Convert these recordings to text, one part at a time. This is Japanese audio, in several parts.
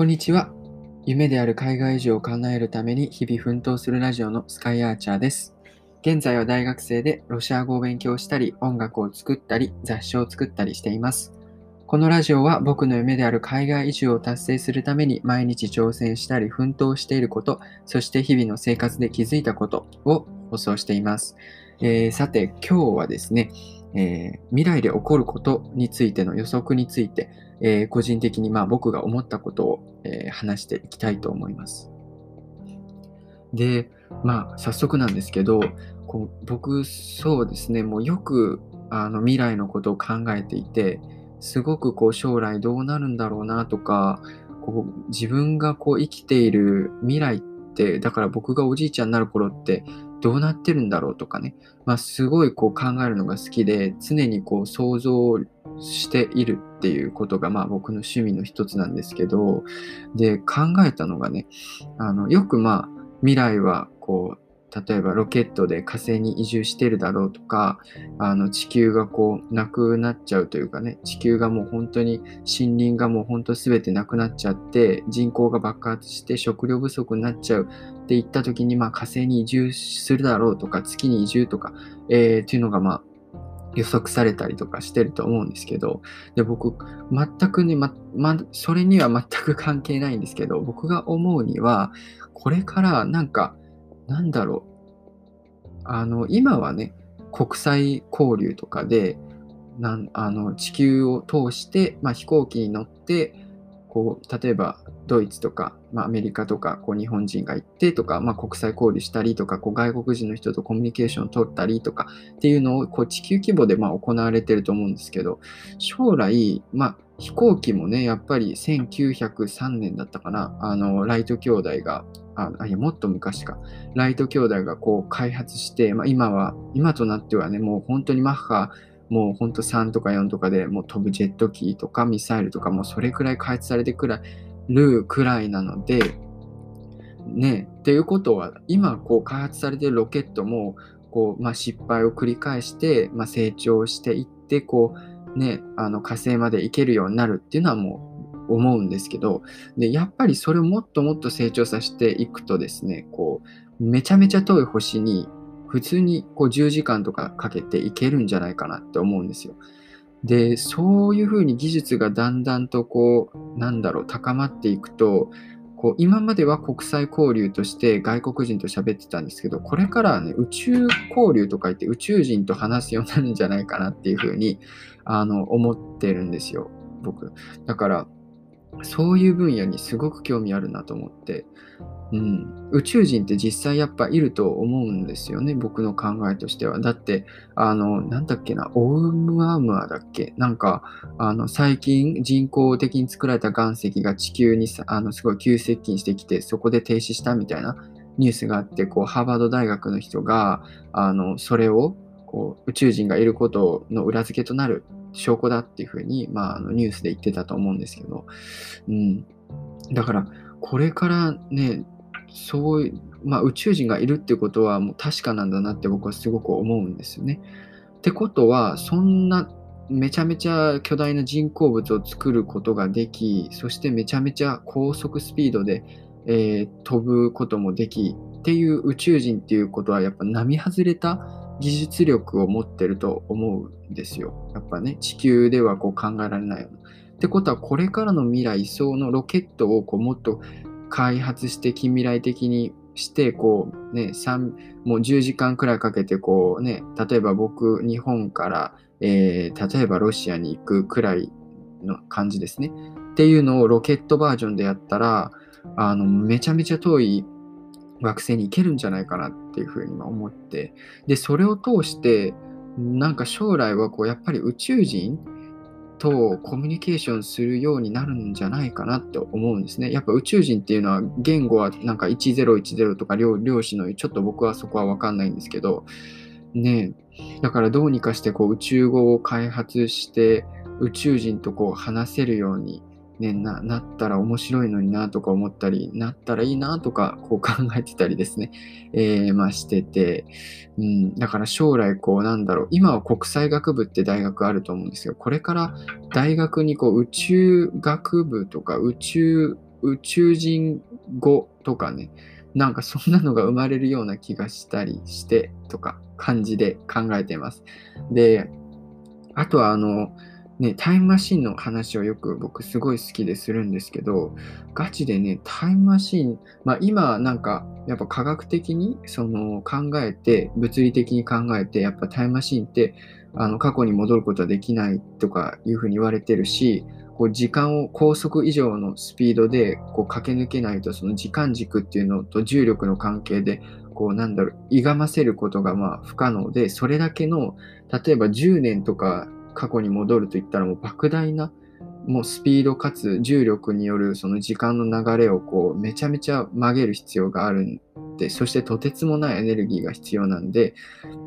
こんにちは。夢である海外移住を叶えるために日々奮闘するラジオのスカイアーチャーです。現在は大学生でロシア語を勉強したり、音楽を作ったり、雑誌を作ったりしています。このラジオは僕の夢である海外移住を達成するために毎日挑戦したり奮闘していること、そして日々の生活で気づいたことを放送しています。えーさて、今日はですね、えー未来で起こることについての予測について、えー個人的にまあ僕が思ったことを、えー話していきたいと思います。で、まあ早速なんですけど、こう僕そうですね、もうよくあの未来のことを考えていて、すごくこう将来どうなるんだろうなとか、こう自分がこう生きている未来って、だから僕がおじいちゃんになる頃ってどうなってるんだろうとかね、まあ、すごいこう考えるのが好きで、常にこう想像しているっていうことがまあ僕の趣味の一つなんですけど、で、考えたのがね、あのよくまあ未来はこう、例えばロケットで火星に移住してるだろうとか、あの地球がこうなくなっちゃうというかね、地球がもう本当に森林がもう本当全てなくなっちゃって、人口が爆発して食料不足になっちゃうって言った時に、まあ火星に移住するだろうとか、月に移住とか、えーっていうのがまあ予測されたりとかしてると思うんですけど、で僕、全くね、ま、ま、それには全く関係ないんですけど、僕が思うには、これからなんか、なんだろう、あの、今はね、国際交流とかで、なんあの地球を通して、まあ、飛行機に乗って、こう例えばドイツとか、まあ、アメリカとかこう日本人が行ってとか、まあ、国際交流したりとかこう外国人の人とコミュニケーションを取ったりとかっていうのをこう地球規模でま行われてると思うんですけど将来、ま、飛行機もねやっぱり1903年だったかな。あのライト兄弟がああいやもっと昔か。ライト兄弟がこう開発して、まあ、今は今となってはねもう本当にマッハもうほんと3とか4とかでもう飛ぶジェット機とかミサイルとかもうそれくらい開発されてくらるくらいなので、ね、っていうことは今こう開発されてるロケットもこう、まあ、失敗を繰り返して、まあ、成長していってこう、ね、あの火星まで行けるようになるっていうのはもう思うんですけどでやっぱりそれをもっともっと成長させていくとですねこうめちゃめちゃ遠い星に普通にこう10時間とかかけていけるんじゃないかなって思うんですよ。で、そういうふうに技術がだんだんとこう、なんだろう、高まっていくと、こう今までは国際交流として外国人と喋ってたんですけど、これからはね、宇宙交流とか言って宇宙人と話すようになるんじゃないかなっていうふうにあの思ってるんですよ、僕。だから、そういう分野にすごく興味あるなと思って、うん、宇宙人って実際やっぱいると思うんですよね、僕の考えとしては。だって、あの、なんだっけな、オウムアムアだっけ？なんか、あの、最近人工的に作られた岩石が地球にあのすごい急接近してきて、そこで停止したみたいなニュースがあって、こう、ハーバード大学の人が、あの、それを、こう、宇宙人がいることの裏付けとなる証拠だっていうふうに、まあ、あのニュースで言ってたと思うんですけど、うん。だから、これからね、そういう、まあ、宇宙人がいるってことはもう確かなんだなって僕はすごく思うんですよね。ってことは、そんなめちゃめちゃ巨大な人工物を作ることができ、そしてめちゃめちゃ高速スピードで、えー飛ぶこともできっていう宇宙人っていうことはやっぱ並外れた技術力を持ってると思うんですよ。やっぱね、地球ではこう考えられないような。ってことは、これからの未来、そのロケットをこうもっと開発して近未来的にして、こうね、もう10時間くらいかけて、こうね、例えば僕、日本から、えー例えばロシアに行くくらいの感じですね。っていうのをロケットバージョンでやったら、あの、めちゃめちゃ遠い惑星に行けるんじゃないかなっていうふうに思って、で、それを通して、なんか将来はこう、やっぱり宇宙人とコミュニケーションするようになるんじゃないかなって思うんですね。やっぱ宇宙人っていうのは言語はなんか1010とか量量子のちょっと僕はそこは分かんないんですけど、ねだからどうにかしてこう宇宙語を開発して宇宙人とこう話せるように、ね、ななったら面白いのになとか思ったり、なったらいいなとかこう考えてたりですね、えーまあしてて、うん、だから将来こうなんだろう、今は国際学部って大学あると思うんですよ。これから大学にこう宇宙学部とか宇宙宇宙人語とかね、なんかそんなのが生まれるような気がしたりしてとか感じで考えています。で、あとはあの、ね、タイムマシンの話をよく僕すごい好きでするんですけど、ガチでね、タイムマシン、まあ今なんかやっぱ科学的にその考えて、物理的に考えて、やっぱタイムマシンってあの過去に戻ることはできないとかいうふうに言われてるし、こう時間を高速以上のスピードでこう駆け抜けないとその時間軸っていうのと重力の関係でこうなんだろう、いがませることがまあ不可能で、それだけの、例えば10年とか過去に戻るといったらもう莫大なもうスピードかつ重力によるその時間の流れをこうめちゃめちゃ曲げる必要があるんで、そしてとてつもないエネルギーが必要なんで、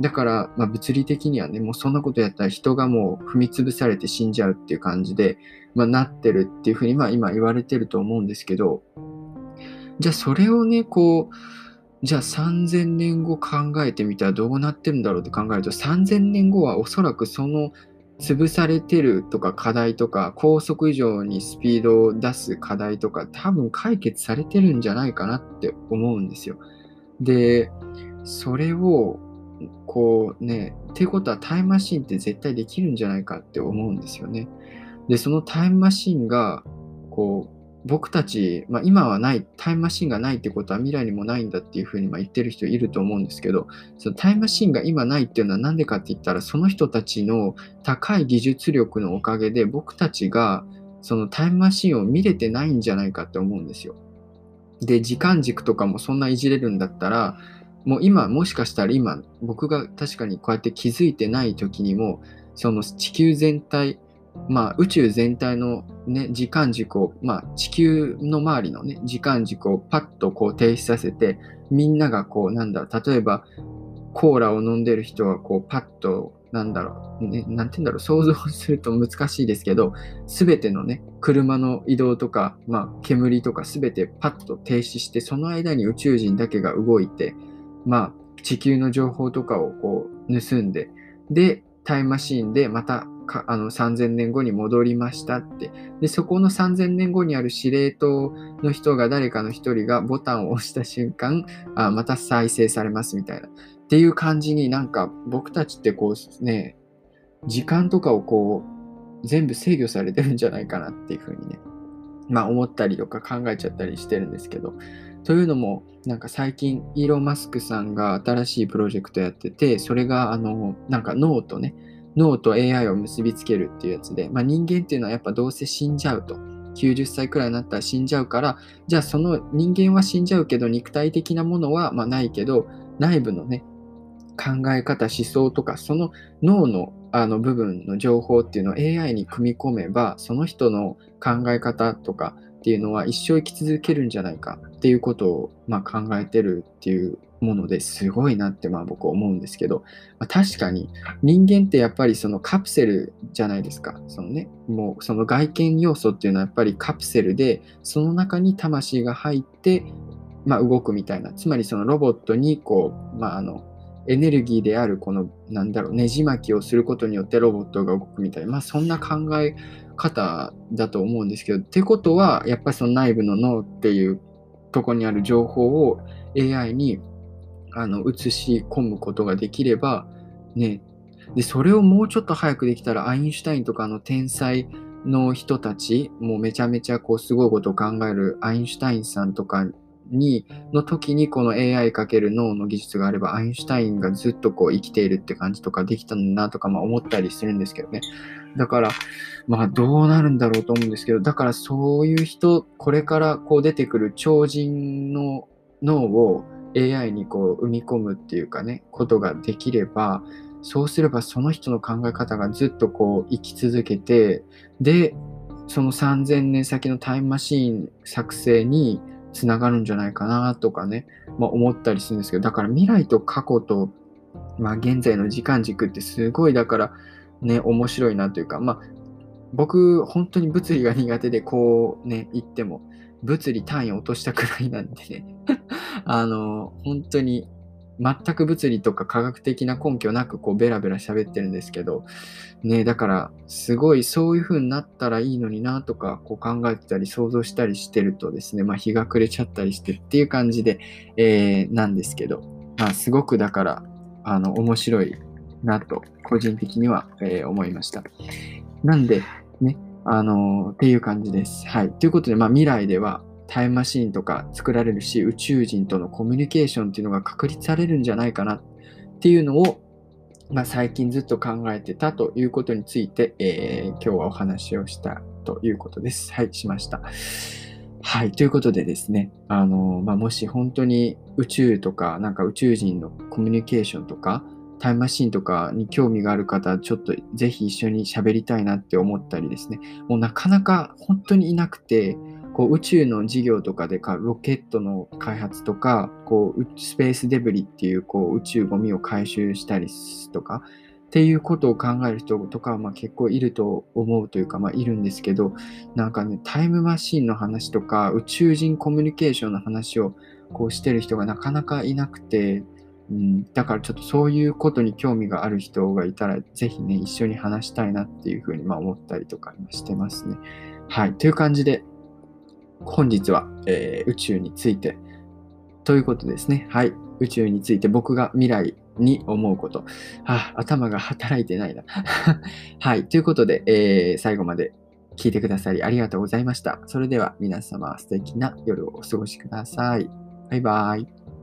だからま物理的にはね、もうそんなことやったら人がもう踏み潰されて死んじゃうっていう感じで、まあ、なってるっていうふうにま今言われてると思うんですけど、じゃあそれをね、こう、じゃあ3000年後考えてみたらどうなってるんだろうって考えると3000年後はおそらくその潰されてるとか課題とか高速以上にスピードを出す課題とか多分解決されてるんじゃないかなって思うんですよ。で、それをこうね、ってことはタイムマシンって絶対できるんじゃないかって思うんですよね。で、そのタイムマシンがこう僕たち、まあ、今はない、タイムマシンがないってことは未来にもないんだっていうふうにま言ってる人いると思うんですけど、そのタイムマシンが今ないっていうのは何でかって言ったら、その人たちの高い技術力のおかげで僕たちがそのタイムマシンを見れてないんじゃないかって思うんですよ。で、時間軸とかもそんないじれるんだったら、もう今、もしかしたら今、僕が確かにこうやって気づいてない時にも、その地球全体、まあ、宇宙全体の、ね、時間軸を、まあ、地球の周りの、ね、時間軸をパッとこう停止させてみんながこうなんだ例えばコーラを飲んでる人はこうパッとなんだろう、ね、なんて言うんだろう想像すると難しいですけど全てのね車の移動とか、まあ、煙とか全てパッと停止してその間に宇宙人だけが動いてまあ地球の情報とかをこう盗んででタイムマシーンでまたかあの3000年後に戻りましたって。で、そこの3000年後にある司令塔の人が誰かの一人がボタンを押した瞬間、あまた再生されますみたいな。っていう感じになんか僕たちってこうね、時間とかをこう全部制御されてるんじゃないかなっていうふうにね、まあ思ったりとか考えちゃったりしてるんですけど、というのも、なんか最近、イーロン・マスクさんが新しいプロジェクトやってて、それが、あの、なんか脳とね、脳と AI を結びつけるっていうやつで、まあ、人間っていうのはやっぱどうせ死んじゃうと。90歳くらいになったら死んじゃうから、じゃあその人間は死んじゃうけど肉体的なものはまないけど、内部のね、考え方、思想とか、その脳のあの部分の情報っていうのを AI に組み込めば、その人の考え方とかっていうのは一生生き続けるんじゃないかっていうことをま考えてるっていうものですごいなってまあ僕思うんですけど、まあ、確かに人間ってやっぱりそのカプセルじゃないですか。そのね、もうその外見要素っていうのはやっぱりカプセルで、その中に魂が入って、まあ、動くみたいな。つまりそのロボットにこう、まあ、あの、エネルギーであるこの、なんだろう、ねじ巻きをすることによってロボットが動くみたいな、まあそんな考え方だと思うんですけど、ってことは、やっぱりその内部の脳っていうとこにある情報を AI にあの映し込むことができれば、ね、で、それをもうちょっと早くできたら、アインシュタインとかの天才の人たち、もうめちゃめちゃこうすごいことを考えるアインシュタインさんとかに、の時にこの AI かける脳の技術があれば、アインシュタインがずっとこう生きているって感じとかできたんだなとかまあ思ったりするんですけどね。だから、まあどうなるんだろうと思うんですけど、だからそういう人、これからこう出てくる超人の脳を AI にこう生み込むっていうかね、ことができれば、そうすればその人の考え方がずっとこう生き続けて、で、その3000年先のタイムマシーン作成につながるんじゃないかなとかね、まあ、思ったりするんですけど、だから未来と過去と、まあ、現在の時間軸ってすごいだからね、面白いなというか、まあ、僕、本当に物理が苦手でこうね、言っても、物理単位落としたくらいなんでね。あの、本当に全く物理とか科学的な根拠なくこうベラベラ喋ってるんですけど、ね、だからすごいそういう風になったらいいのになとかこう考えてたり想像したりしてるとですね、まあ、日が暮れちゃったりしてっていう感じで、えー、なんですけど、まあ、すごくだからあの面白いなと個人的には、えー、思いました。なんでね、あのー、っていう感じです。はい。ということで、まあ、未来ではタイムマシーンとか作られるし、宇宙人とのコミュニケーションっていうのが確立されるんじゃないかなっていうのを、まあ、最近ずっと考えてたということについて、えー、今日はお話をしたということです。はい、しました。はい。ということでですね、あの、まあ、もし本当に宇宙とか、なんか宇宙人のコミュニケーションとか、タイムマシンとかに興味がある方、ちょっとぜひ一緒に喋りたいなって思ったりですね、もうなかなか本当にいなくて、こう宇宙の事業とかでかロケットの開発とかこうスペースデブリっていうこう宇宙ゴミを回収したりとかっていうことを考える人とかはまあ結構いると思うというか、まあ、いるんですけどなんかねタイムマシンの話とか宇宙人コミュニケーションの話をこうしてる人がなかなかいなくて、うん、だからちょっとそういうことに興味がある人がいたらぜひね一緒に話したいなっていうふうにま思ったりとかしてますね。はい。という感じで、本日は、えー、宇宙についてということですね。はい。宇宙について僕が未来に思うこと。あ、頭が働いてないな。はい。ということで、えー、最後まで聞いてくださりありがとうございました。それでは皆様素敵な夜をお過ごしください。バイバイ。